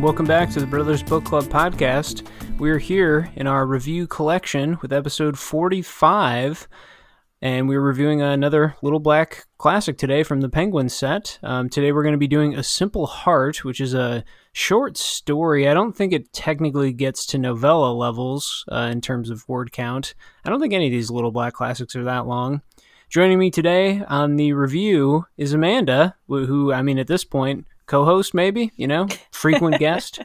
And welcome back to the Brothers Book Club podcast. We're here in our review collection with episode 45, and we're reviewing another Little Black classic today from the Penguin set. Um, today we're going to be doing A Simple Heart, which is a short story. I don't think it technically gets to novella levels uh, in terms of word count. I don't think any of these Little Black classics are that long. Joining me today on the review is Amanda, who, I mean, at this point, co-host maybe you know frequent guest.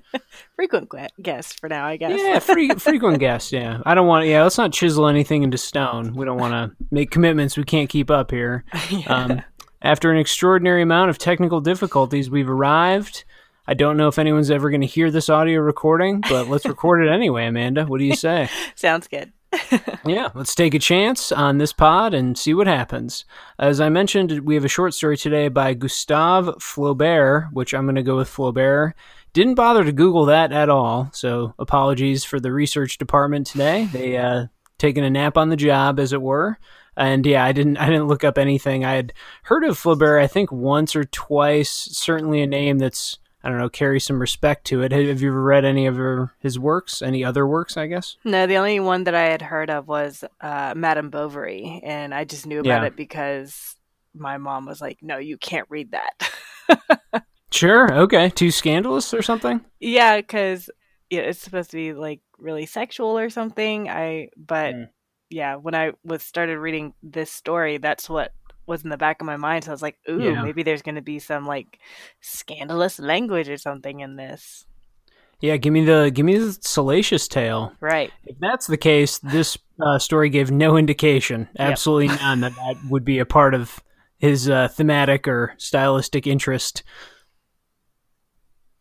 Frequent guest for now i guess. Yeah free, frequent guest yeah. I don't want yeah let's not chisel anything into stone. We don't want to make commitments we can't keep up here. Yeah. um, after an extraordinary amount of technical difficulties we've arrived. I don't know if anyone's ever going to hear this audio recording but let's record it anyway amanda. What do you say? Sounds good yeah, let's take a chance on this pod and see what happens. As I mentioned, we have a short story today by Gustave Flaubert, which I'm going to go with Flaubert. Didn't bother to Google that at all, so apologies for the research department today. They uh, taken a nap on the job, as it were. And yeah, I didn't I didn't look up anything. I had heard of Flaubert, I think once or twice. Certainly a name that's I don't know, carry some respect to it. Have you ever read any of her, his works? Any other works, I guess? No, the only one that I had heard of was uh, Madame Bovary, and I just knew about yeah. it because my mom was like, "No, you can't read that." sure. Okay. Too scandalous or something? Yeah, because yeah, it's supposed to be like really sexual or something. I but. Mm. Yeah, when I was started reading this story, that's what was in the back of my mind. So I was like, ooh, yeah. maybe there's going to be some like scandalous language or something in this. Yeah, give me the give me the salacious tale. Right. If that's the case, this uh, story gave no indication, absolutely yep. none, that that would be a part of his uh, thematic or stylistic interest.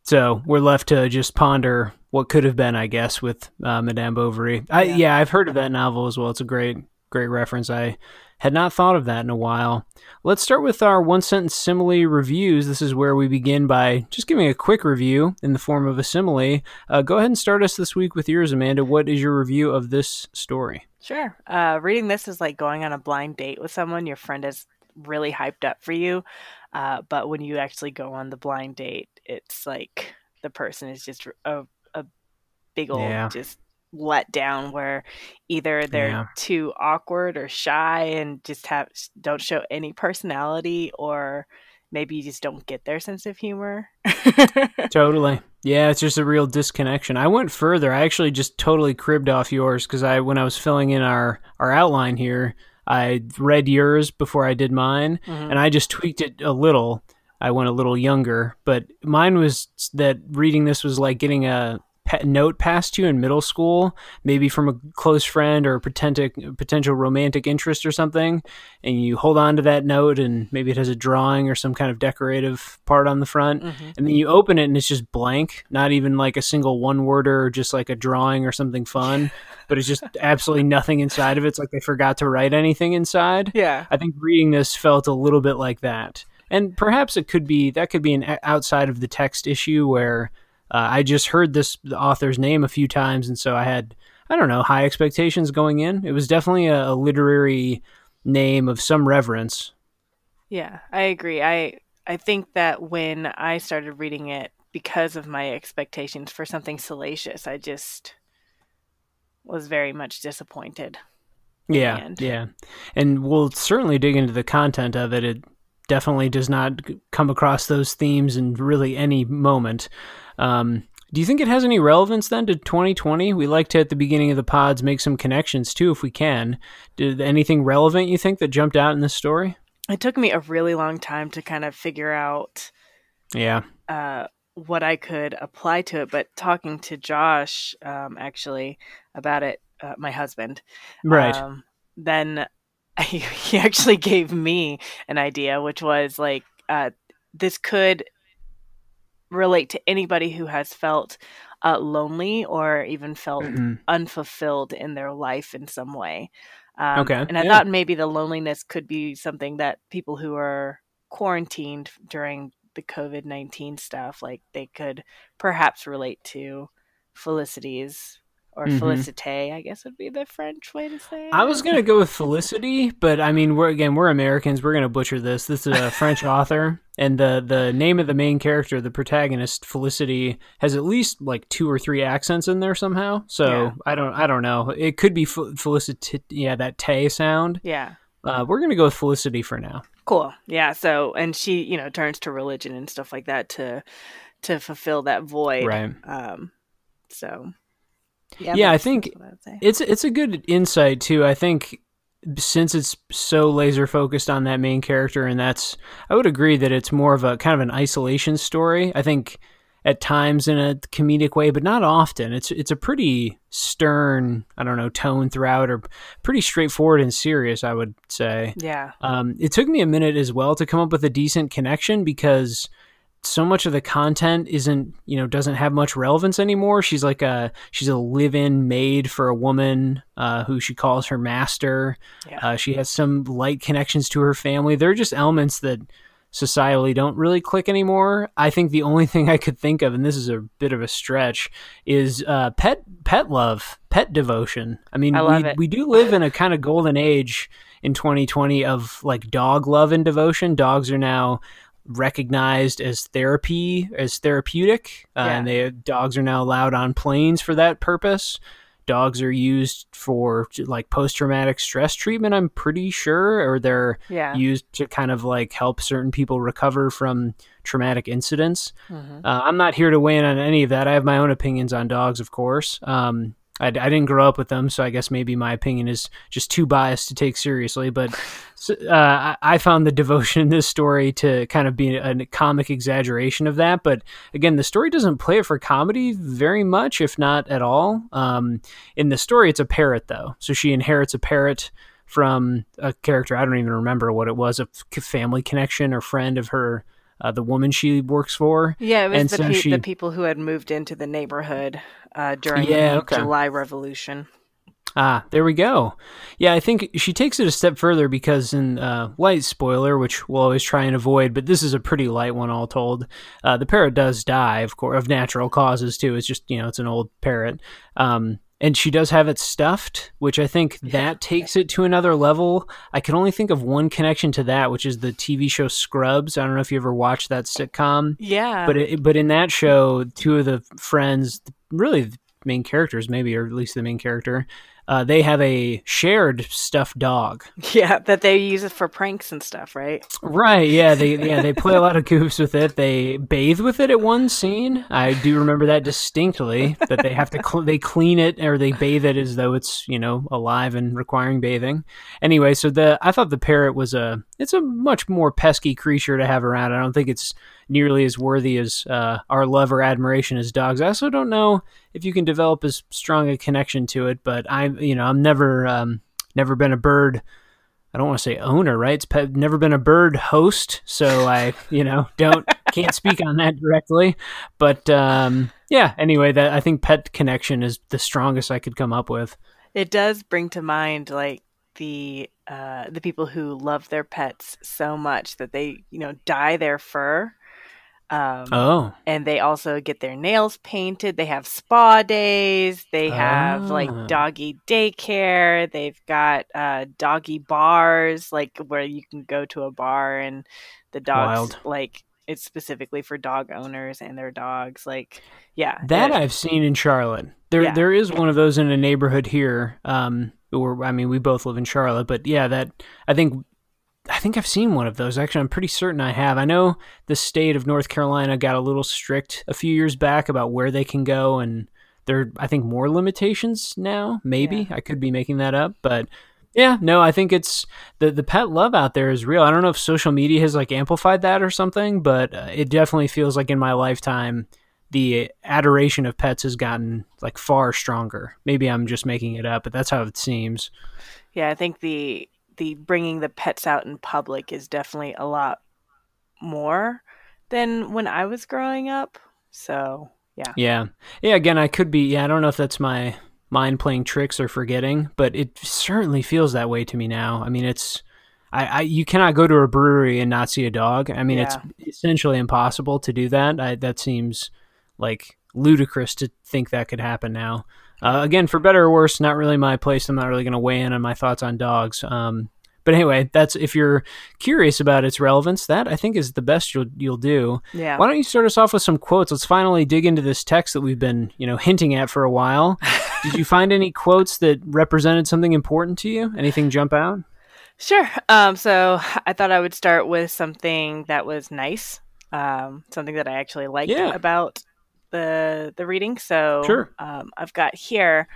So we're left to just ponder what could have been, I guess, with uh, Madame Bovary. I, yeah. yeah, I've heard of that novel as well. It's a great, great reference. I had not thought of that in a while. Let's start with our one sentence simile reviews. This is where we begin by just giving a quick review in the form of a simile. Uh, go ahead and start us this week with yours, Amanda. What is your review of this story? Sure. Uh, reading this is like going on a blind date with someone your friend is really hyped up for you. Uh, but when you actually go on the blind date, it's like the person is just a, a big old yeah. just let down where either they're yeah. too awkward or shy and just have don't show any personality or maybe you just don't get their sense of humor. totally. Yeah, it's just a real disconnection. I went further. I actually just totally cribbed off yours because I when I was filling in our our outline here, I read yours before I did mine mm-hmm. and I just tweaked it a little. I went a little younger, but mine was that reading this was like getting a note passed you in middle school, maybe from a close friend or a potential potential romantic interest or something, and you hold on to that note, and maybe it has a drawing or some kind of decorative part on the front, mm-hmm. and then you open it and it's just blank, not even like a single one worder or just like a drawing or something fun, but it's just absolutely nothing inside of it. It's like they forgot to write anything inside. Yeah, I think reading this felt a little bit like that. And perhaps it could be that could be an outside of the text issue where uh, I just heard this author's name a few times, and so I had I don't know high expectations going in. It was definitely a, a literary name of some reverence. Yeah, I agree. I I think that when I started reading it, because of my expectations for something salacious, I just was very much disappointed. Yeah, yeah, and we'll certainly dig into the content of it. It definitely does not come across those themes in really any moment. Um, do you think it has any relevance then to 2020? We like to at the beginning of the pods make some connections too, if we can. Did anything relevant you think that jumped out in this story? It took me a really long time to kind of figure out, yeah, uh, what I could apply to it. But talking to Josh, um, actually about it, uh, my husband, right, um, then he actually gave me an idea, which was like, uh, this could relate to anybody who has felt uh, lonely or even felt mm-hmm. unfulfilled in their life in some way. Um, okay. And I yeah. thought maybe the loneliness could be something that people who are quarantined during the COVID 19 stuff, like they could perhaps relate to Felicity's or Mhm. Felicite, I guess would be the French way to say it. I was gonna go with Felicity, but I mean, we're again, we're Americans. We're gonna butcher this. This is a French author, and the the name of the main character, the protagonist, Felicity, has at least like two or three accents in there somehow. So Yeah. I don't, I don't know. It could be Fe- Felicity. Yeah, that Tay sound. Yeah. Uh, we're gonna go with Felicity for now. Cool. Yeah. So, and she, you know, turns to religion and stuff like that to to fulfill that void. Right. Um. So. Yeah, I think I. It's it's a good insight too. I think since it's so laser focused on that main character, and that's I would agree that it's more of a kind of an isolation story. I think at times in a comedic way, but not often. It's it's a pretty stern, I don't know, tone throughout, or pretty straightforward and serious. I would say. Yeah. Um, it took me a minute as well to come up with a decent connection because so much of the content isn't you know doesn't have much relevance anymore. She's like a she's a live-in maid for a woman uh, who she calls her master. Yeah. uh, she has some light connections to her family. They're just elements that societally don't really click anymore. I think the only thing i could think of and this is a bit of a stretch is uh, pet pet love pet devotion. I mean I we, it. we do live in a kind of golden age in 2020 of like dog love and devotion. Dogs are now recognized as therapy as therapeutic uh, and they dogs are now allowed on planes for that purpose. Dogs are used for like post-traumatic stress treatment i'm pretty sure or they're Yeah. used to kind of like help certain people recover from traumatic incidents. Mhm. uh, i'm not here to weigh in on any of that. I have my own opinions on dogs of course. Um, I, I didn't grow up with them, so I guess maybe my opinion is just too biased to take seriously. But uh, I, I found the devotion in this story to kind of be a comic exaggeration of that. But again, the story doesn't play it for comedy very much, if not at all. Um, in the story, it's a parrot, though. So she inherits a parrot from a character, I don't even remember what it was a family connection or friend of her, uh, the woman she works for. Yeah, it was And the, so pe- she- the people who had moved into the neighborhood uh, during Yeah, the okay. July Revolution. Ah, there we go. Yeah, I think she takes it a step further because in uh, light spoiler, which we'll always try and avoid, but this is a pretty light one, all told. Uh, the parrot does die, of course, of natural causes too. It's just you know, it's an old parrot, um, and she does have it stuffed, which I think that takes it to another level. I can only think of one connection to that, which is the TV show Scrubs. I don't know if you ever watched that sitcom Yeah. but it, but in that show, two of the friends, really the main characters, maybe or at least the main character, uh, they have a shared stuffed dog. yeah, that they use it for pranks and stuff, right? Right? Yeah. They yeah they play a lot of goofs with it. They bathe with it at one scene. I do remember that distinctly. That they have to cl- they clean it or they bathe it as though it's you know alive and requiring bathing. Anyway, so the I thought the parrot was a it's a much more pesky creature to have around. I don't think it's nearly as worthy as uh, our love or admiration as dogs. I also don't know if you can develop as strong a connection to it, but I'm you know I'm never um, never been a bird. I don't want to say owner, right? It's pe- never been a bird host, so I you know don't can't speak on that directly. But um, yeah, anyway, that I think pet connection is the strongest I could come up with. It does bring to mind like the uh, the people who love their pets so much that they you know dye their fur. Um, Oh, and they also get their nails painted. They have spa days. They have Ah. like doggy daycare. They've got uh, doggy bars, like where you can go to a bar and the dogs Wild. like it's specifically for dog owners and their dogs. Like, yeah, That I've seen in Charlotte. There, Yeah. there is one of those in a neighborhood here. Um, or I mean, we both live in Charlotte, but yeah, that I think, I think I've seen one of those. Actually, I'm pretty certain I have. I know the state of North Carolina got a little strict a few years back about where they can go, and there, are, I think, more limitations now. Maybe I could be making that up, but yeah, no, I think it's the the pet love out there is real. I don't know if social media has like amplified that or something, but uh, it definitely feels like in my lifetime the adoration of pets has gotten like far stronger. Maybe I'm just making it up, but that's how it seems. yeah. I think the the bringing the pets out in public is definitely a lot more than when I was growing up. So yeah, Yeah. Yeah, again, I could be yeah, I don't know if that's my mind playing tricks or forgetting, but it certainly feels that way to me now. I mean, it's I, I you cannot go to a brewery and not see a dog. I mean, Yeah. it's essentially impossible to do that. I, that seems like ludicrous to think that could happen now. Uh, again, for better or worse, not really my place. I'm not really going to weigh in on my thoughts on dogs. Um, but anyway, that's if you're curious about its relevance, that I think is the best you'll you'll do. Yeah. Why don't you start us off with some quotes? Let's finally dig into this text that we've been, you know, hinting at for a while. Did you find any quotes that represented something important to you? Anything jump out? Sure. Um, so I thought I would start with something that was nice, um, something that I actually liked Yeah. about the the reading. So Sure. um, I've got here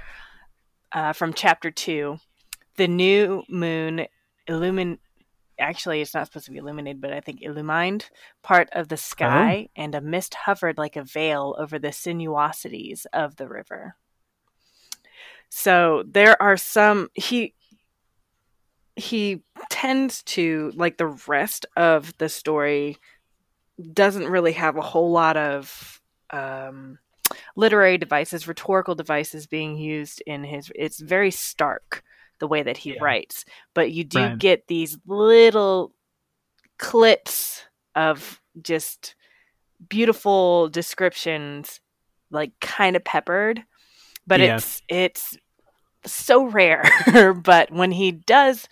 uh, from chapter two, the new moon illumin. Actually, it's not supposed to be illuminated, but I think illumined part of the sky, and a mist hovered like a veil over the sinuosities of the river. So there are some he he tends to like the rest of the story doesn't really have a whole lot of um, literary devices rhetorical devices being used in his it's very stark the way that he Yeah. writes but you do Right. get these little clips of just beautiful descriptions like kind of peppered but Yeah. it's it's so rare but when he does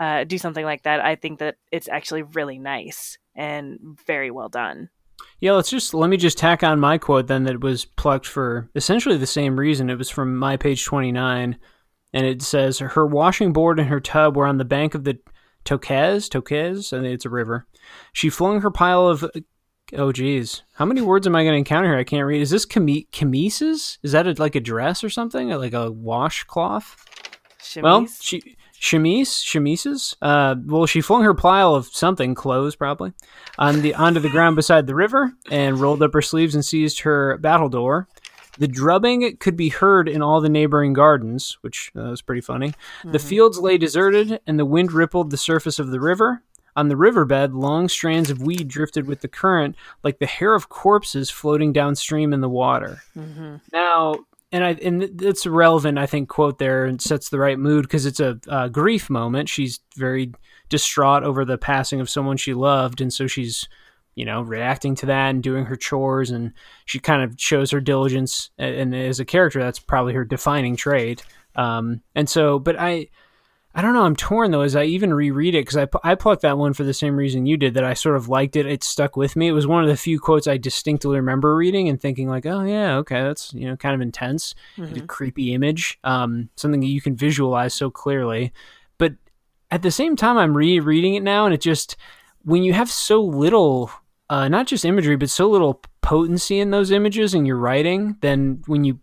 uh, do something like that i think that it's actually really nice and very well done Yeah, let's just let me just tack on my quote then that was plucked for essentially the same reason. It was from my page 29 and it says her washing board and her tub were on the bank of the Tokez, Tokez, I think it's a river. She flung her pile of Oh geez. How many words am I going to encounter here? I can't read. Is this chami- chemises? Is that a, like a dress or something? Like a washcloth? Well, she chemise, chemises. Uh, well, she flung her pile of something, clothes probably, on the onto the ground beside the river, and rolled up her sleeves and seized her battledore. The drubbing could be heard in all the neighboring gardens, which uh, was pretty funny. The Mhm. fields lay deserted, and the wind rippled the surface of the river. On the riverbed, long strands of weed drifted with the current, like the hair of corpses floating downstream in the water. Mhm. Now, and I and it's relevant, I think, quote there and sets the right mood because it's a, uh grief moment. She's very distraught over the passing of someone she loved, and so she's, you know, reacting to that and doing her chores, and she kind of shows her diligence. a- And as a character, that's probably her defining trait. Um, and so, but I. I don't know. I'm torn though. As I even reread it, because I, I plucked that one for the same reason you did. That I sort of liked it. It stuck with me. It was one of the few quotes I distinctly remember reading and thinking like, "Oh yeah, okay, that's you know kind of intense, a Mhm. creepy image, um, something that you can visualize so clearly." But at the same time, I'm rereading it now, and it just when you have so little, uh, not just imagery, but so little potency in those images in your writing, then when you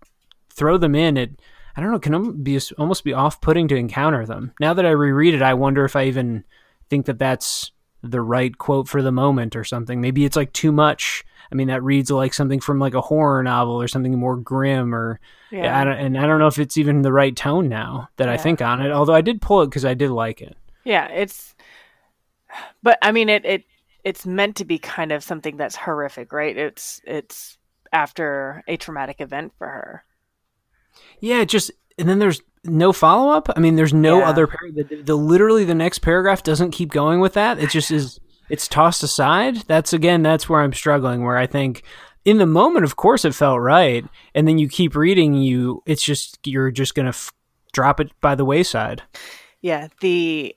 throw them in, it I don't know, can be almost be off-putting to encounter them. Now that I reread it, I wonder if I even think that that's the right quote for the moment or something. Maybe it's like too much. I mean, that reads like something from like a horror novel or something more grim or yeah I don't, and I don't know if it's even the right tone now that I think on it. Although I did pull it because I did like it. Yeah, it's but I mean it it it's meant to be kind of something that's horrific, right? It's it's after a traumatic event for her. Yeah, just and then there's no follow up. I mean, there's no Yeah. other. Par- the, the literally the next paragraph doesn't keep going with that. It just is. It's tossed aside. That's again. That's where I'm struggling. Where I think in the moment, of course, it felt right, and then you keep reading. You, it's just you're just gonna f- drop it by the wayside. Yeah, the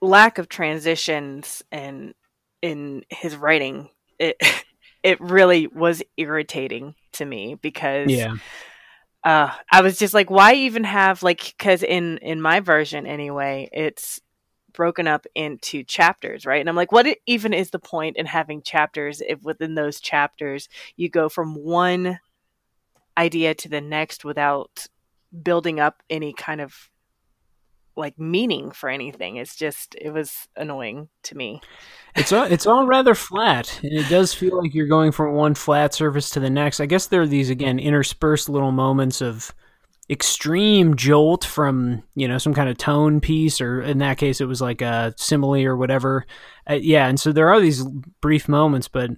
lack of transitions and in his writing it it really was irritating to me because Yeah. Uh, I was just like, why even have like because in in my version anyway, it's broken up into chapters, right? And I'm like, what even is the point in having chapters if within those chapters you go from one idea to the next without building up any kind of like meaning for anything? It's just it was annoying to me. It's all it's all rather flat, and it does feel like you're going from one flat surface to the next. I guess there are these again interspersed little moments of extreme jolt from you know some kind of tone piece, or in that case, it was like a simile or whatever. Uh, yeah, and so there are these brief moments, but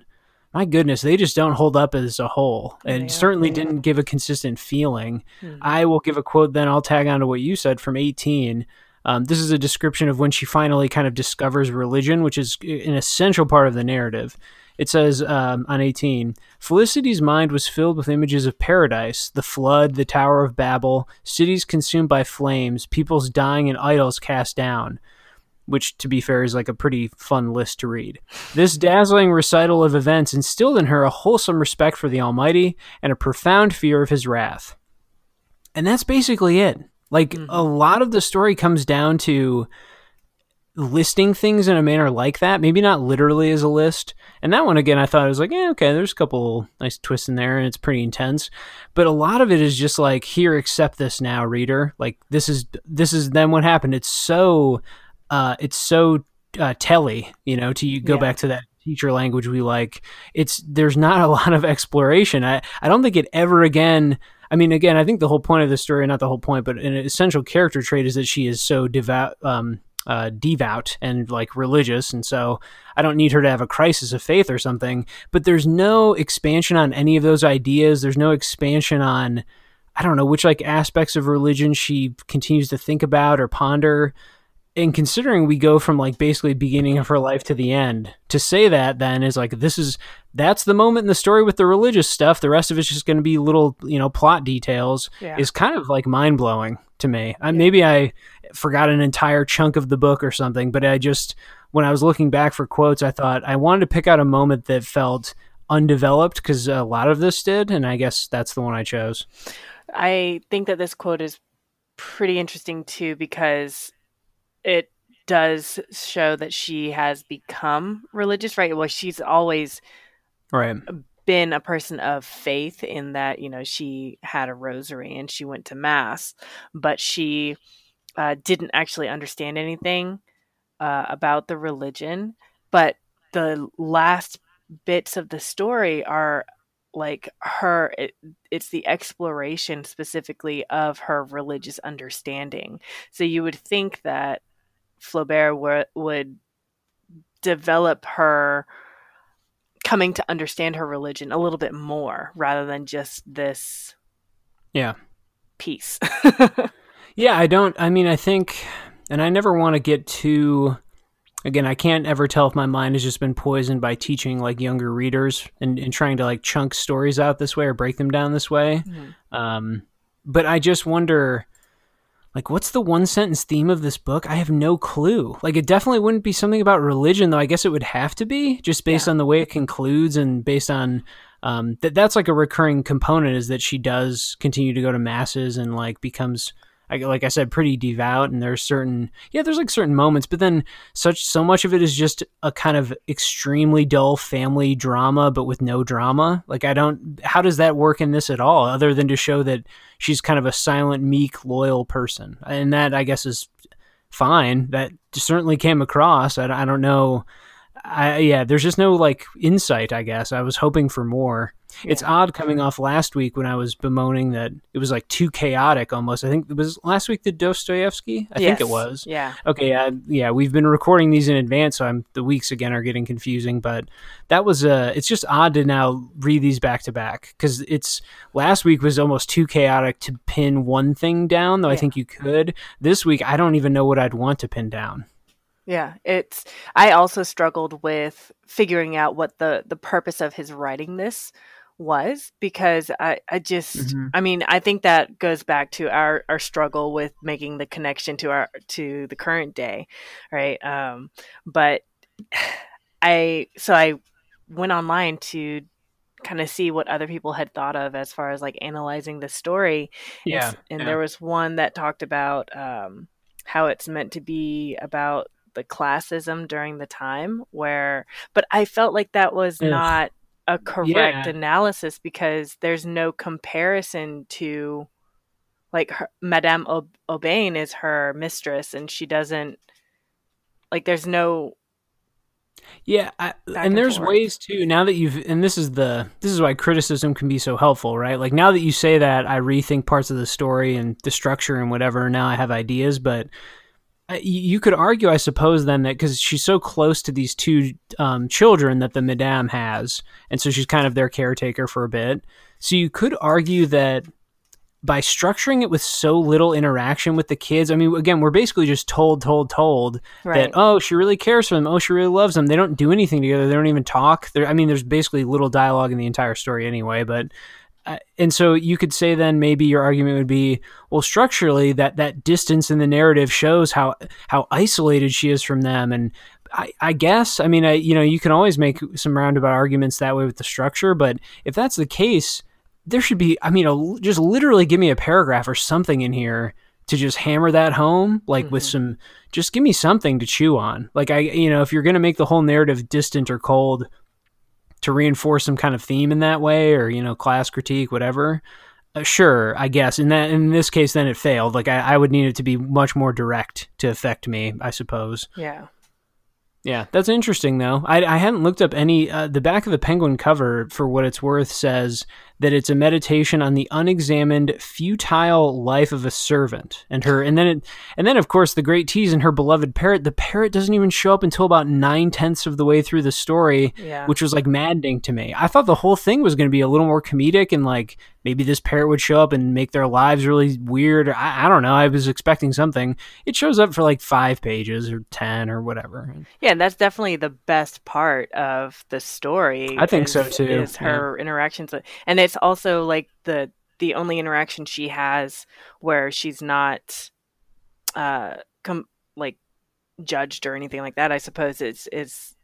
my goodness, they just don't hold up as a whole, and Yeah. certainly didn't give a consistent feeling. Hmm. I will give a quote, then I'll tag on to what you said from 18. Um, this is a description of when she finally kind of discovers religion, which is an essential part of the narrative. It says um, on 18 Felicity's mind was filled with images of paradise, the flood, the Tower of Babel, cities consumed by flames, peoples dying, and idols cast down. Which, to be fair, is like a pretty fun list to read. This dazzling recital of events instilled in her a wholesome respect for the Almighty and a profound fear of his wrath. And that's basically it. Like, mm-hmm. a lot of the story comes down to listing things in a manner like that. Maybe not literally as a list. And that one again, I thought it was like, yeah, okay, there's a couple nice twists in there, and it's pretty intense. But a lot of it is just like, here, accept this now, reader. Like this is this is then what happened. It's so, uh, it's so uh, telly, you know. To go yeah. back to that teacher language we like. It's there's not a lot of exploration. I I don't think it ever again. I mean, again, I think the whole point of the story, not the whole point, but an essential character trait is that she is so devout, um, uh, devout and like religious, and so I don't need her to have a crisis of faith or something. But there's no expansion on any of those ideas. There's no expansion on I don't know which like aspects of religion she continues to think about or ponder. And considering we go from like basically beginning of her life to the end, to say that then is like this is that's the moment in the story with the religious stuff. The rest of it's just going to be little you know plot details. Yeah. Is kind of like mind blowing to me. I, maybe I forgot an entire chunk of the book or something, but I just when I was looking back for quotes, I thought I wanted to pick out a moment that felt undeveloped because a lot of this did, and I guess that's the one I chose. I think that this quote is pretty interesting too because it does show that she has become religious, right? Well, she's always right. been a person of faith in that you know she had a rosary and she went to mass but she uh, didn't actually understand anything uh, about the religion. But the last bits of the story are like her it, it's the exploration specifically of her religious understanding. So you would think that flaubert w- would develop her coming to understand her religion a little bit more rather than just this yeah. piece. Yeah i don't i mean i think and i never want to get too again i can't ever tell if my mind has just been poisoned by teaching like younger readers and, and trying to like chunk stories out this way or break them down this way. Mm-hmm. um, but i just wonder like what's the one sentence theme of this book i have no clue like it definitely wouldn't be something about religion though i guess it would have to be just based yeah. on the way it concludes and based on um, that that's like a recurring component is that she does continue to go to masses and like becomes like I said, pretty devout, and there's certain yeah, there's like certain moments, but then such so much of it is just a kind of extremely dull family drama, but with no drama. Like I don't, how does that work in this at all, other than to show that she's kind of a silent, meek, loyal person, and that I guess is fine. That certainly came across. I, I don't know. I, yeah, there's just no like insight. I guess I was hoping for more. Yeah. It's odd coming off last week when I was bemoaning that it was like too chaotic almost. I think it was last week the Dostoevsky. I yes. think it was. Yeah. Okay. Uh, yeah, we've been recording these in advance, so I'm the weeks again are getting confusing. But that was uh, it's just odd to now read these back to back because it's last week was almost too chaotic to pin one thing down. Though yeah. I think you could. This week, I don't even know what I'd want to pin down. Yeah, it's I also struggled with figuring out what the the purpose of his writing this was because I, I just mm-hmm. I mean I think that goes back to our, our struggle with making the connection to our to the current day right um but I so I went online to kind of see what other people had thought of as far as like analyzing the story yeah and, and yeah. there was one that talked about um how it's meant to be about the classism during the time where but I felt like that was Ugh. not a correct yeah. analysis because there's no comparison to like her, Madame Aubain is her mistress and she doesn't like there's no yeah I, and there's forth. ways too now that you've and this is the this is why criticism can be so helpful right like now that you say that i rethink parts of the story and the structure and whatever now i have ideas but you could argue, I suppose, then that because she's so close to these two um, children that the Madame has, and so she's kind of their caretaker for a bit. So you could argue that by structuring it with so little interaction with the kids, I mean, again, we're basically just told, told, told Right. that oh, she really cares for them. Oh, she really loves them. They don't do anything together. They don't even talk. There, I mean, there's basically little dialogue in the entire story anyway. But and so you could say then maybe your argument would be well, structurally that that distance in the narrative shows how how isolated she is from them and. I, I guess I mean I you know you can always make some roundabout arguments that way with the structure, but if that's the case, there should be i mean a, just literally give me a paragraph or something in here to just hammer that home like with Mhm. some just give me something to chew on like i you know if you're going to make the whole narrative distant or cold to reinforce some kind of theme in that way or you know class critique whatever uh, sure i guess in that in this case then it failed like I, I would need it to be much more direct to affect me i suppose yeah. yeah, that's interesting though. I, I hadn't looked up any. Uh, the back of the penguin cover, for what it's worth, says that it's a meditation on the unexamined, futile life of a servant, and her. And then, it, and then of course, the great tease and her beloved parrot. The parrot doesn't even show up until about nine tenths of the way through the story, Yeah. which was like maddening to me. I thought the whole thing was going to be a little more comedic and like maybe this parrot would show up and make their lives really weird. I, I don't know. I was expecting something. It shows up for like five pages or ten or whatever. Yeah, that's definitely the best part of the story. I think is- so, too, Is her interactions, with, and it's also like the the only interaction she has where she's not, uh, com- like judged or anything like that. I suppose is is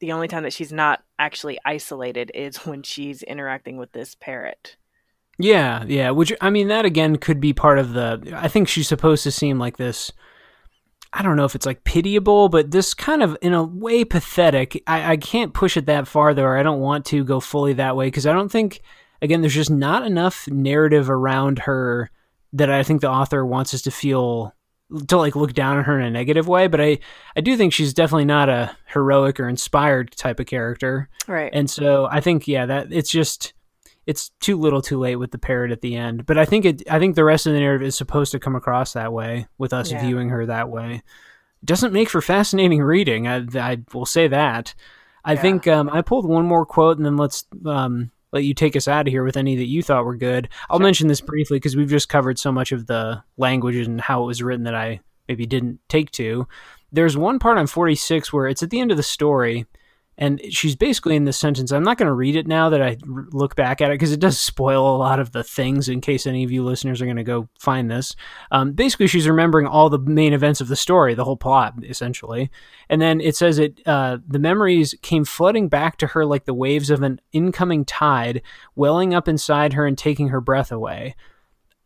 the only time that she's not actually isolated is when she's interacting with this parrot. Yeah, yeah. Which I mean, that again could be part of the. I think she's supposed to seem like this. I don't know if it's like pitiable, but this kind of in a way pathetic. I, I can't push it that far though, I don't want to go fully that way because I don't think. Again, there's just not enough narrative around her that I think the author wants us to feel to like look down on her in a negative way. But I I do think she's definitely not a heroic or inspired type of character. Right. And so I think yeah, that it's just it's too little, too late with the parrot at the end. But I think it I think the rest of the narrative is supposed to come across that way with us Yeah. viewing her that way. Doesn't make for fascinating reading. I I will say that. I Yeah. think um, I pulled one more quote and then let's um, let you take us out of here with any that you thought were good. I'll Sure. mention this briefly because we've just covered so much of the language and how it was written that I maybe didn't take to. There's one part on 46 where it's at the end of the story, and she's basically in this sentence. I'm not going to read it now that I look back at it because it does spoil a lot of the things in case any of you listeners are going to go find this. Um, basically, she's remembering all the main events of the story, the whole plot, essentially. And then it says it uh, the memories came flooding back to her like the waves of an incoming tide, welling up inside her and taking her breath away.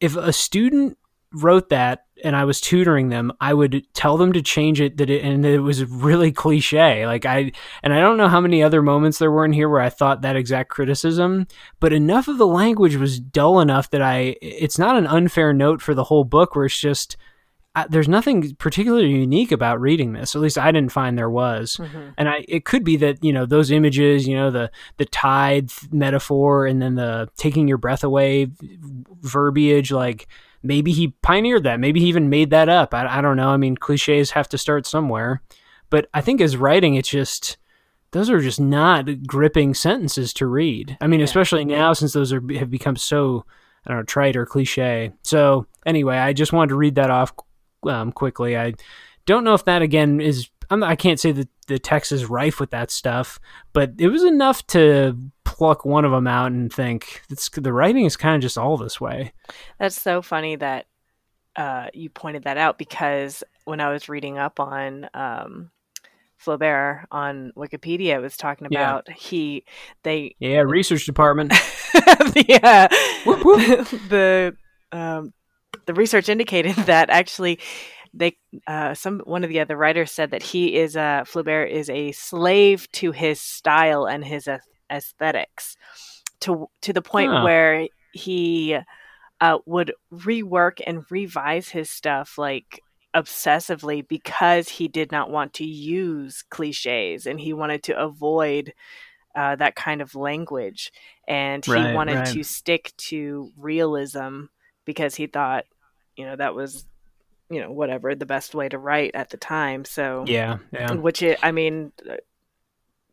If a student wrote that and I was tutoring them, I would tell them to change it that it and it was really cliche. Like I and I don't know how many other moments there were in here where I thought that exact criticism, but enough of the language was dull enough that I it's not an unfair note for the whole book where it's just I, there's nothing particularly unique about reading this. At least I didn't find there was. Mhm. And I it could be that, you know, those images, you know, the the tide metaphor and then the taking your breath away verbiage like maybe he pioneered that. Maybe he even made that up. I, I don't know. I mean, cliches have to start somewhere. But I think as writing, it's just those are just not gripping sentences to read. I mean, Yeah. especially now since those are have become so I don't know trite or cliche. So anyway, I just wanted to read that off um, quickly. I don't know if that again is. I'm, I can't say that the text is rife with that stuff, but it was enough to pluck one of them out and think it's, the writing is kind of just all this way. That's so funny that uh, you pointed that out because when I was reading up on um, Flaubert on Wikipedia, it was talking Yeah. about he they Yeah, research department. yeah Whoop, whoop. the um, the research indicated that actually they uh, some one of the other writers said that he is uh, Flaubert is a slave to his style and his ath- aesthetics to to the point Huh. where he uh, would rework and revise his stuff like obsessively because he did not want to use cliches and he wanted to avoid uh, that kind of language and he Right, wanted right. to stick to realism because he thought you know that was you know whatever the best way to write at the time so Yeah, yeah. which it, i mean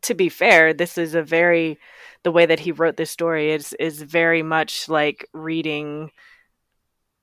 to be fair this is a very the way that he wrote this story is is very much like reading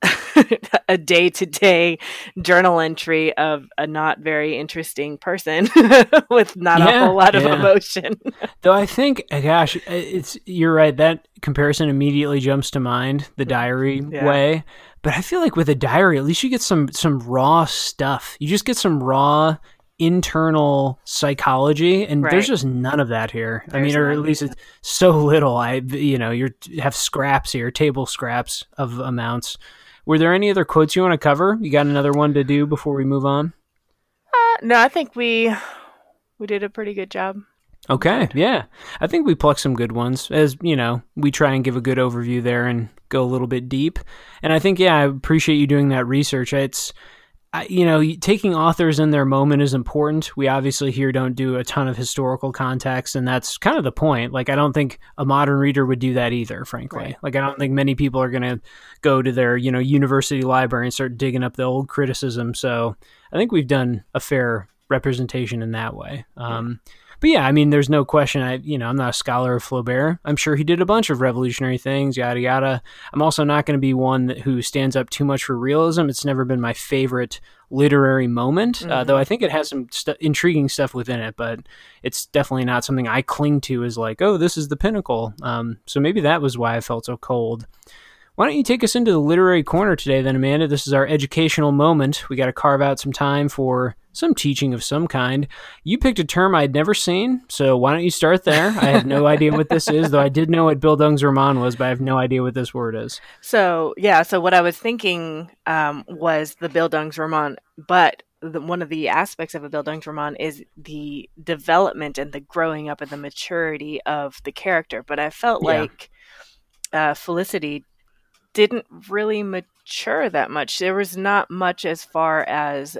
a day to day journal entry of a not very interesting person with not yeah, a whole lot of yeah. emotion. Though I think, uh, gosh, uh, it's you're right. That comparison immediately jumps to mind, the mm, diary yeah. way. But I feel like with a diary, at least you get some some raw stuff. You just get some raw internal psychology and right. there's just none of that here. There's i mean or at least it's so little. I you know you have scraps here table scraps of amounts. Were there any other quotes you want to cover? You got another one to do before we move on? Uh, no i think we we did a pretty good job. Okay yeah. I think we plucked some good ones as you know we try and give a good overview there and go a little bit deep. And i think yeah i appreciate you doing that research. It's you know, taking authors in their moment is important. We obviously here don't do a ton of historical context, and that's kind of the point. Like, I don't think a modern reader would do that either, frankly. Right. Like, I don't think many people are going to go to their, you know, university library and start digging up the old criticism. So I think we've done a fair representation in that way. Um, but yeah, I mean, there's no question. I, you know, I'm not a scholar of Flaubert. I'm sure he did a bunch of revolutionary things, yada yada. I'm also not going to be one that, who stands up too much for realism. It's never been my favorite literary moment, uh, mm-hmm. uh, though I think it has some st- intriguing stuff within it. But it's definitely not something I cling to as like, oh, this is the pinnacle. Um, so maybe that was why I felt so cold. Why don't you take us into the literary corner today, then, Amanda? This is our educational moment. We got to carve out some time for some teaching of some kind. You picked a term I'd never seen, so why don't you start there? I have no idea what this is, though I did know what Bildungsroman was, but I have no idea what this word is. So, yeah, so what I was thinking um, was the Bildungsroman, but the, one of the aspects of a Bildungsroman is the development and the growing up and the maturity of the character. But I felt yeah. like uh, Felicity didn't really mature that much. There was not much as far as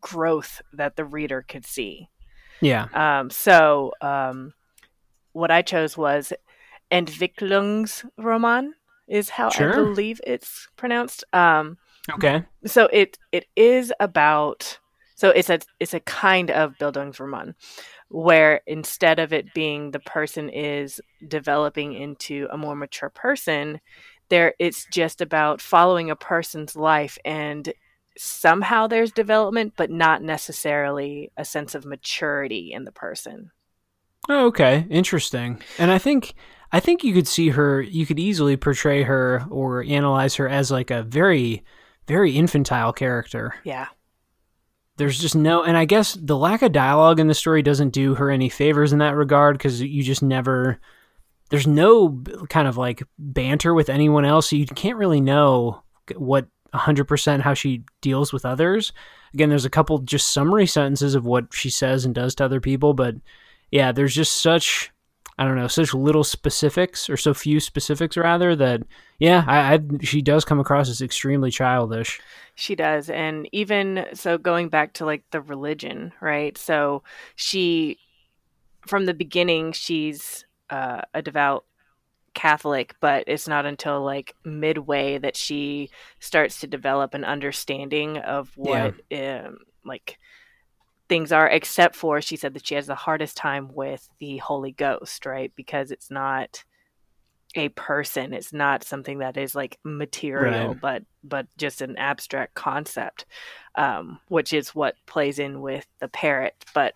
growth that the reader could see. Yeah. Um, so um, what I chose was Entwicklungsroman is how sure. I believe it's pronounced. Um, okay. So it it is about so it's a it's a kind of Bildungsroman where instead of it being the person is developing into a more mature person, there it's just about following a person's life and somehow there's development but not necessarily a sense of maturity in the person. Oh, okay. Interesting. And i think i think you could see her you could easily portray her or analyze her as like a very very infantile character. Yeah. There's just no and i guess the lack of dialogue in the story doesn't do her any favors in that regard because you just never there's no kind of like banter with anyone else. So you can't really know what 100% how she deals with others. Again, there's a couple just summary sentences of what she says and does to other people, but yeah, there's just such I don't know, such little specifics or so few specifics rather that yeah, I, I she does come across as extremely childish. She does, and even so, going back to like the religion, right? So she, from the beginning, she's uh, a devout Catholic, but it's not until like midway that she starts to develop an understanding of what yeah. um, like things are. Except for she said that she has the hardest time with the Holy Ghost, right? Because it's not a person it's not something that is like material right. but but just an abstract concept um, which is what plays in with the parrot but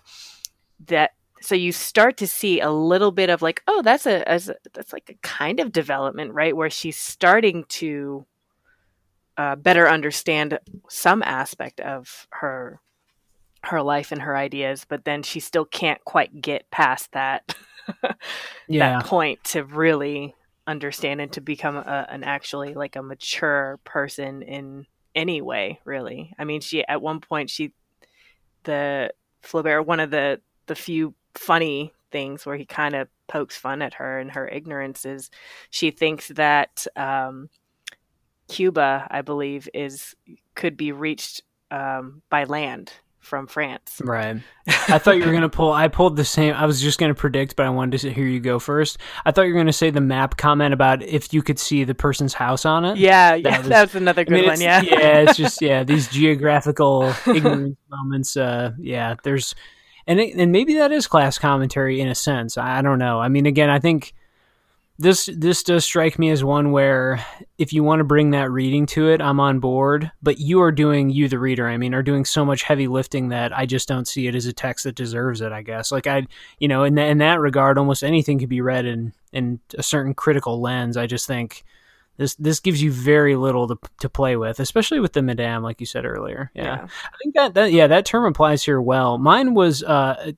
that so you start to see a little bit of like oh that's a, a that's like a kind of development right where she's starting to uh, better understand some aspect of her her life and her ideas but then she still can't quite get past that yeah. that point to really understand and to become a, an actually like a mature person in any way really i mean she at one point she the flaubert one of the the few funny things where he kind of pokes fun at her and her ignorance is she thinks that um, Cuba, I believe, is could be reached um, by land from France. Right. I thought you were going to pull. I pulled the same. I was just going to predict, but I wanted to hear you go first. I thought you were going to say the map comment about if you could see the person's house on it. Yeah, that yeah, was, that's another good I mean, one. Yeah, yeah. It's just yeah, these geographical ignorance moments. Uh, yeah, there's and it, and maybe that is class commentary in a sense. I don't know. I mean, again, I think this this does strike me as one where if you want to bring that reading to it, I'm on board. But you are doing you, the reader. I mean, are doing so much heavy lifting that I just don't see it as a text that deserves it. I guess, like I, you know, in th- in that regard, almost anything could be read in in a certain critical lens. I just think this this gives you very little to, to play with, especially with the Madame, like you said earlier. Yeah, yeah. I think that, that yeah that term applies here well. Mine was uh,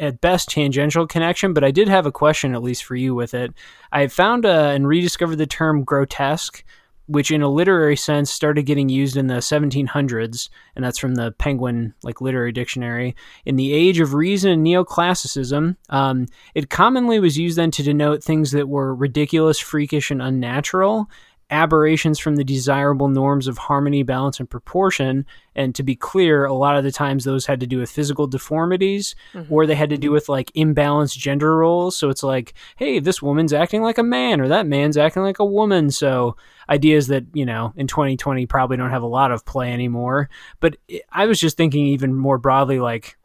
at best tangential connection, but I did have a question at least for you with it. I found uh, and rediscovered the term grotesque which in a literary sense started getting used in the 1700s and that's from the penguin like literary dictionary. In the age of reason and neoclassicism um, it commonly was used then to denote things that were ridiculous freakish and unnatural aberrations from the desirable norms of harmony, balance, and proportion. And to be clear, a lot of the times those had to do with physical deformities mm-hmm. or they had to do with like imbalanced gender roles. So it's like, hey, this woman's acting like a man or that man's acting like a woman. So ideas that, you know, in 2020 probably don't have a lot of play anymore. But I was just thinking even more broadly, like,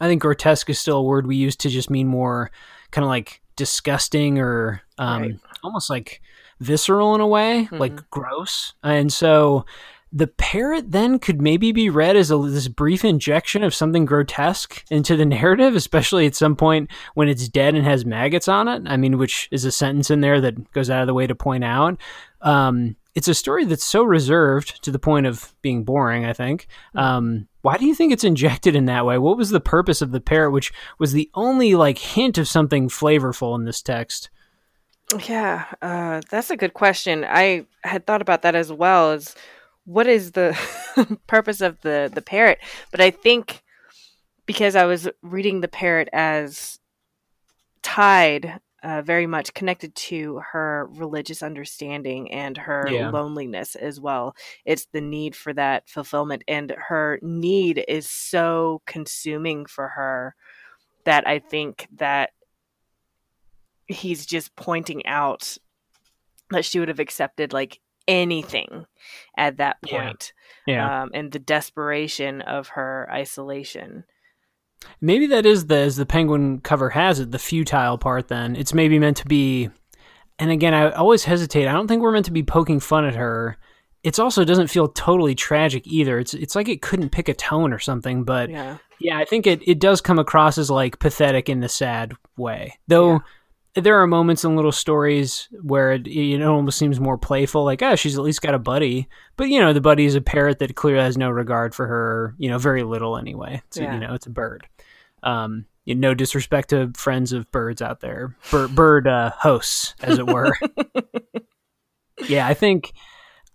I think grotesque is still a word we use to just mean more kind of like disgusting or um, right. almost like visceral in a way, mm-hmm. like gross. And so the parrot then could maybe be read as a, this brief injection of something grotesque into the narrative, especially at some point when it's dead and has maggots on it. I mean, which is a sentence in there that goes out of the way to point out. Um, it's a story that's so reserved to the point of being boring, I think. Um, why do you think it's injected in that way? What was the purpose of the parrot, which was the only like hint of something flavorful in this text? Yeah, uh, that's a good question. I had thought about that as well. As what is the purpose of the the parrot? But I think because I was reading the parrot as tied, uh, very much connected to her religious understanding and her yeah. loneliness as well. It's the need for that fulfillment, and her need is so consuming for her that I think that he's just pointing out that she would have accepted like anything at that point. Yeah. yeah. Um, and the desperation of her isolation. Maybe that is the as the penguin cover has it, the futile part then. It's maybe meant to be and again I always hesitate. I don't think we're meant to be poking fun at her. It's also doesn't feel totally tragic either. It's it's like it couldn't pick a tone or something, but yeah, yeah I think it, it does come across as like pathetic in the sad way. Though yeah there are moments in little stories where it, it almost seems more playful, like, oh, she's at least got a buddy. But, you know, the buddy is a parrot that clearly has no regard for her, you know, very little anyway. So, yeah. you know, it's a bird. Um, you know, no disrespect to friends of birds out there, bird, bird uh, hosts, as it were. yeah, I think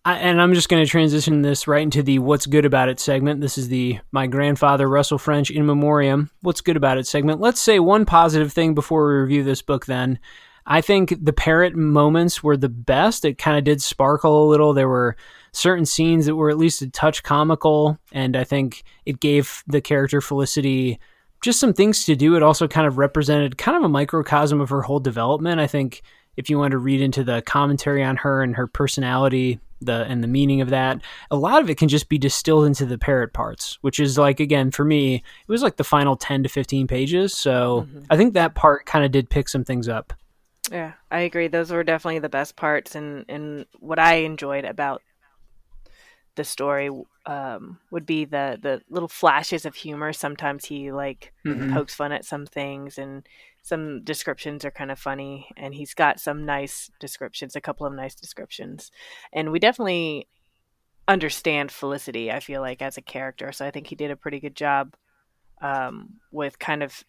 I, and I'm just going to transition this right into the "What's Good About It" segment. This is the my grandfather Russell French in memoriam. What's good about it segment? Let's say one positive thing before we review this book. Then, I think the parrot moments were the best. It kind of did sparkle a little. There were certain scenes that were at least a touch comical, and I think it gave the character Felicity just some things to do. It also kind of represented kind of a microcosm of her whole development. I think if you want to read into the commentary on her and her personality, the and the meaning of that. A lot of it can just be distilled into the parrot parts, which is like again for me, it was like the final 10 to 15 pages. So mm-hmm. I think that part kind of did pick some things up. Yeah, I agree. Those were definitely the best parts and and what I enjoyed about the story um, would be the the little flashes of humor. Sometimes he like mm-hmm. pokes fun at some things and some descriptions are kind of funny and he's got some nice descriptions a couple of nice descriptions and we definitely understand felicity i feel like as a character so i think he did a pretty good job um, with kind of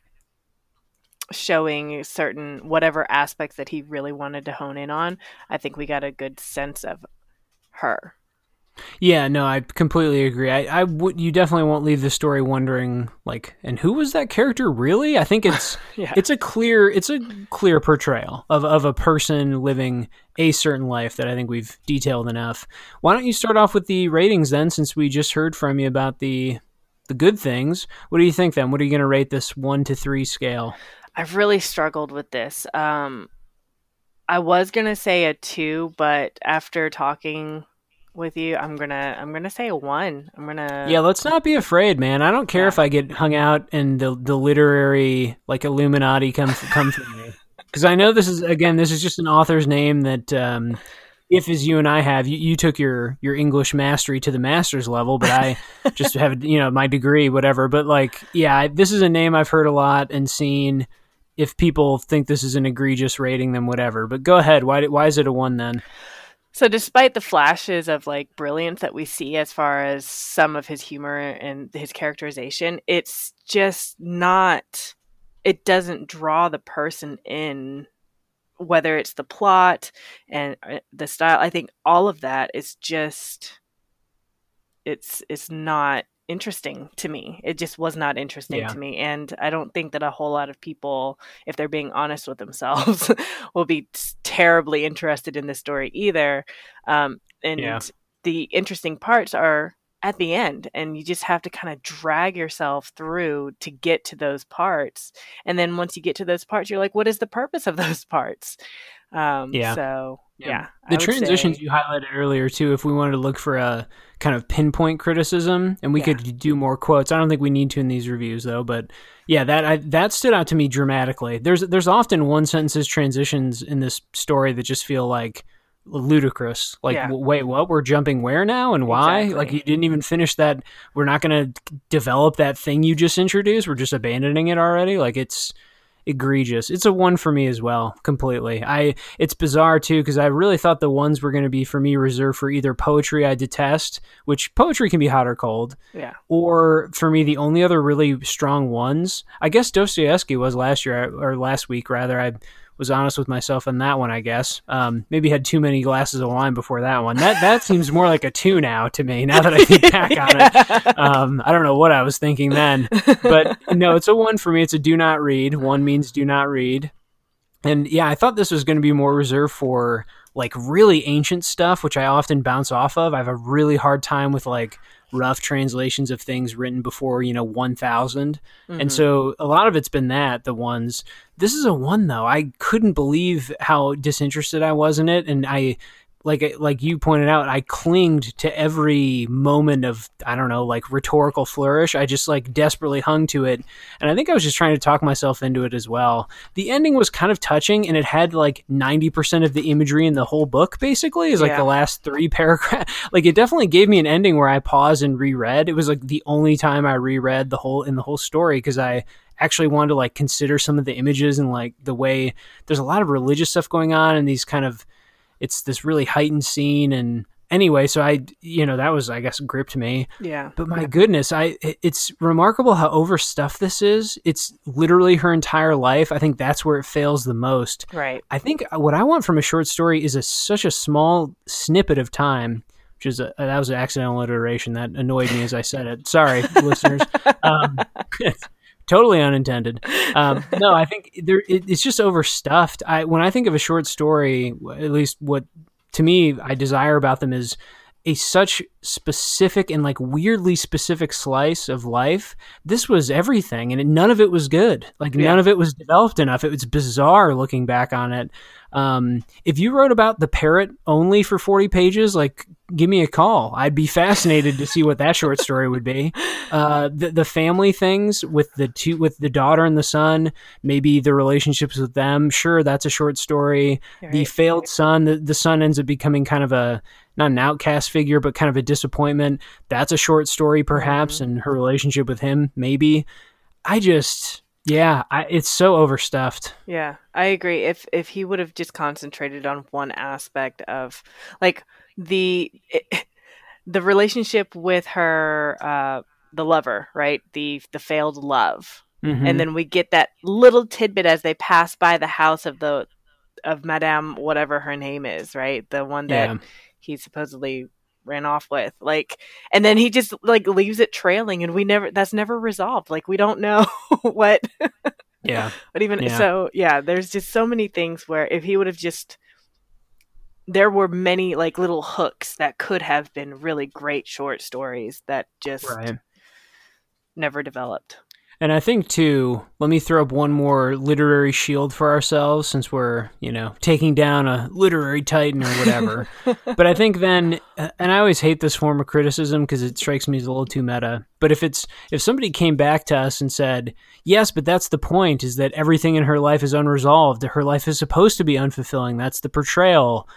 showing certain whatever aspects that he really wanted to hone in on i think we got a good sense of her yeah, no, I completely agree. I, I would, you definitely won't leave the story wondering, like, and who was that character really? I think it's, yeah. it's a clear, it's a clear portrayal of, of a person living a certain life that I think we've detailed enough. Why don't you start off with the ratings then, since we just heard from you about the, the good things. What do you think then? What are you going to rate this one to three scale? I've really struggled with this. Um, I was going to say a two, but after talking with you. I'm gonna I'm gonna say one. I'm gonna Yeah, let's not be afraid, man. I don't care yeah. if I get hung out and the the literary like Illuminati come come for me. because I know this is again this is just an author's name that um, if as you and I have you, you took your your English mastery to the master's level, but I just have you know my degree whatever. But like yeah, this is a name I've heard a lot and seen. If people think this is an egregious rating, then whatever. But go ahead. Why why is it a one then? So, despite the flashes of like brilliance that we see as far as some of his humor and his characterization, it's just not, it doesn't draw the person in, whether it's the plot and uh, the style. I think all of that is just, it's, it's not interesting to me. It just was not interesting yeah. to me. And I don't think that a whole lot of people, if they're being honest with themselves, will be terribly interested in this story either. Um, and yeah. the interesting parts are at the end, and you just have to kind of drag yourself through to get to those parts. And then once you get to those parts, you're like, what is the purpose of those parts? Um, yeah. So yeah, yeah the transitions say... you highlighted earlier too. If we wanted to look for a kind of pinpoint criticism, and we yeah. could do more quotes. I don't think we need to in these reviews though, but yeah, that I, that stood out to me dramatically. There's there's often one sentences transitions in this story that just feel like ludicrous. Like, yeah. wait, what? We're jumping where now and why? Exactly. Like, you didn't even finish that. We're not going to develop that thing you just introduced. We're just abandoning it already. Like, it's egregious. It's a one for me as well, completely. I it's bizarre too because I really thought the ones were going to be for me reserved for either poetry I detest, which poetry can be hot or cold, yeah, or for me the only other really strong ones. I guess Dostoevsky was last year or last week rather. I was honest with myself on that one, I guess. Um, maybe had too many glasses of wine before that one. That that seems more like a two now to me. Now that I think back on it, um, I don't know what I was thinking then, but no, it's a one for me. It's a do not read. One means do not read, and yeah, I thought this was going to be more reserved for like really ancient stuff, which I often bounce off of. I have a really hard time with like rough translations of things written before you know 1000 mm-hmm. and so a lot of it's been that the ones. This is a one though. I couldn't believe how disinterested i was in it. And i like uh, like you pointed out, I clinged to every moment of I don't know, like rhetorical flourish. I just like desperately hung to it, and I think I was just trying to talk myself into it as well. The ending was kind of touching, and it had like ninety percent of the imagery in the whole book. Basically, is like yeah. the last three paragraphs. Like it definitely gave me an ending where I paused and reread. It was like the only time I reread the whole in the whole story because I actually wanted to like consider some of the images and like the way there's a lot of religious stuff going on and these kind of it's this really heightened scene and anyway so i you know that was i guess gripped me. Yeah. But my goodness i it's remarkable how overstuffed this is. It's literally her entire life. I think that's where it fails the most. Right. I think what i want from a short story is a such a small snippet of time which is a, that was an accidental alliteration. That annoyed me as i said it. Sorry listeners. Um, totally unintended. Um, no, I think there it, it's just overstuffed. I when I think of a short story, at least what to me I desire about them is a such specific and like weirdly specific slice of life. This was everything, and it, none of it was good. Like yeah. none of it was developed enough. It was bizarre looking back on it. Um, if you wrote about the parrot only for 40 pages, like give me a call. I'd be fascinated to see what that short story would be. Uh, the, the family things with the two, with the daughter and the son, maybe the relationships with them. Sure, that's a short story. Right. The failed son, the, the son ends up becoming kind of a, not an outcast figure, but kind of a disappointment. That's a short story, perhaps, mm-hmm. and her relationship with him, maybe. I just, yeah, I, it's so overstuffed. Yeah, I agree. If if he would have just concentrated on one aspect of like the it, the relationship with her uh the lover, right? The the failed love. Mm-hmm. And then we get that little tidbit as they pass by the house of the of Madame whatever her name is, right? The one that yeah. He supposedly ran off with like and then he just like leaves it trailing and we never that's never resolved like we don't know what yeah but even yeah. so yeah there's just so many things where if he would have just there were many like little hooks that could have been really great short stories that just right. never developed And I think too, let me throw up one more literary shield for ourselves since we're, you know, taking down a literary titan or whatever. but I think then uh, and I always hate this form of criticism because it strikes me as a little too meta. But if it's if somebody came back to us and said, "Yes, but that's the point is that everything in her life is unresolved. Her life is supposed to be unfulfilling. That's the portrayal."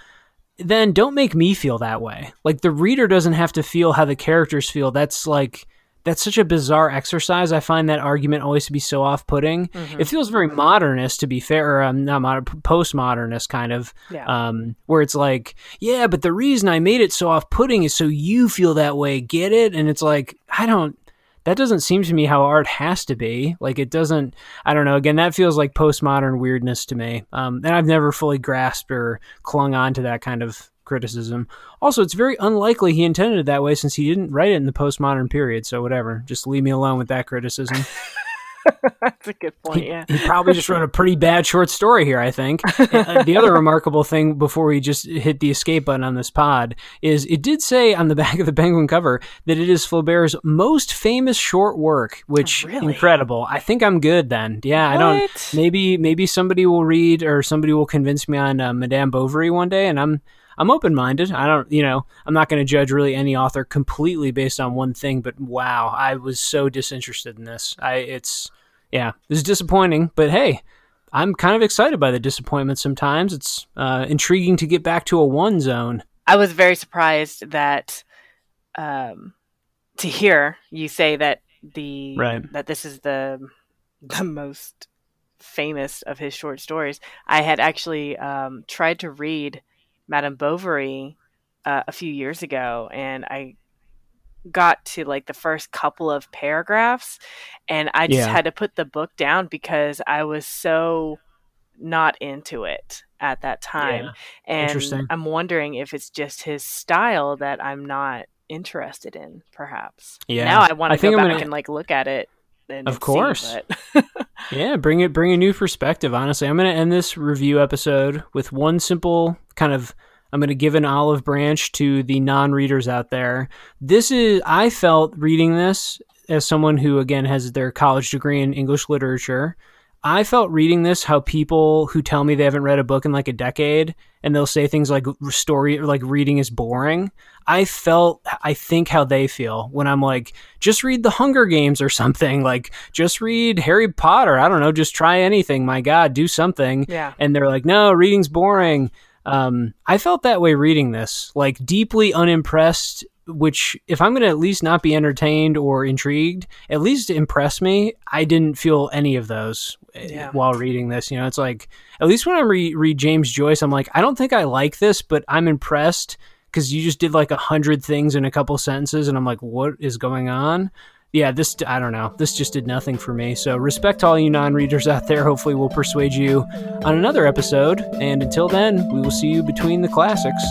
Then don't make me feel that way. Like the reader doesn't have to feel how the characters feel. That's like that's such a bizarre exercise. I find that argument always to be so off-putting. Mm-hmm. It feels very modernist, to be fair, or um, not modern, postmodernist kind of, yeah. um, where it's like, yeah, but the reason I made it so off-putting is so you feel that way. Get it? And it's like, I don't. That doesn't seem to me how art has to be. Like it doesn't. I don't know. Again, that feels like postmodern weirdness to me. Um, and I've never fully grasped or clung on to that kind of criticism. Also, it's very unlikely he intended it that way since he didn't write it in the postmodern period. So whatever, just leave me alone with that criticism. That's a good point. He, yeah, he probably just wrote a pretty bad short story here. I think. uh, the other remarkable thing before we just hit the escape button on this pod is it did say on the back of the Penguin cover that it is Flaubert's most famous short work, which oh, really? incredible. I think I'm good then. Yeah, what? I don't. Maybe maybe somebody will read or somebody will convince me on uh, Madame Bovary one day, and I'm I'm open minded. I don't, you know, I'm not going to judge really any author completely based on one thing. But wow, I was so disinterested in this. I it's yeah, it's disappointing. But hey, I'm kind of excited by the disappointment. Sometimes it's uh, intriguing to get back to a one zone. I was very surprised that um, to hear you say that the right. that this is the the most famous of his short stories. I had actually um, tried to read Madame Bovary uh, a few years ago, and I got to like the first couple of paragraphs, and I just yeah. had to put the book down because I was so not into it at that time. Yeah. And I'm wondering if it's just his style that I'm not interested in, perhaps. Yeah. Now I want to go back gonna... and like look at it of course. Yeah, bring it bring a new perspective, honestly. I'm going to end this review episode with one simple kind of I'm going to give an olive branch to the non-readers out there. This is I felt reading this as someone who again has their college degree in English literature. I felt reading this how people who tell me they haven't read a book in like a decade and they'll say things like story or like reading is boring. I felt I think how they feel when I'm like just read the Hunger Games or something like just read Harry Potter. I don't know, just try anything. My god, do something. Yeah. And they're like, "No, reading's boring." Um, I felt that way reading this, like deeply unimpressed. Which, if I'm going to at least not be entertained or intrigued, at least impress me. I didn't feel any of those eh, yeah. while reading this. You know, it's like at least when I re- read James Joyce, I'm like, I don't think I like this, but I'm impressed because you just did like a hundred things in a couple sentences, and I'm like, what is going on? Yeah, this, I don't know. This just did nothing for me. So, respect all you non readers out there. Hopefully, we'll persuade you on another episode. And until then, we will see you between the classics.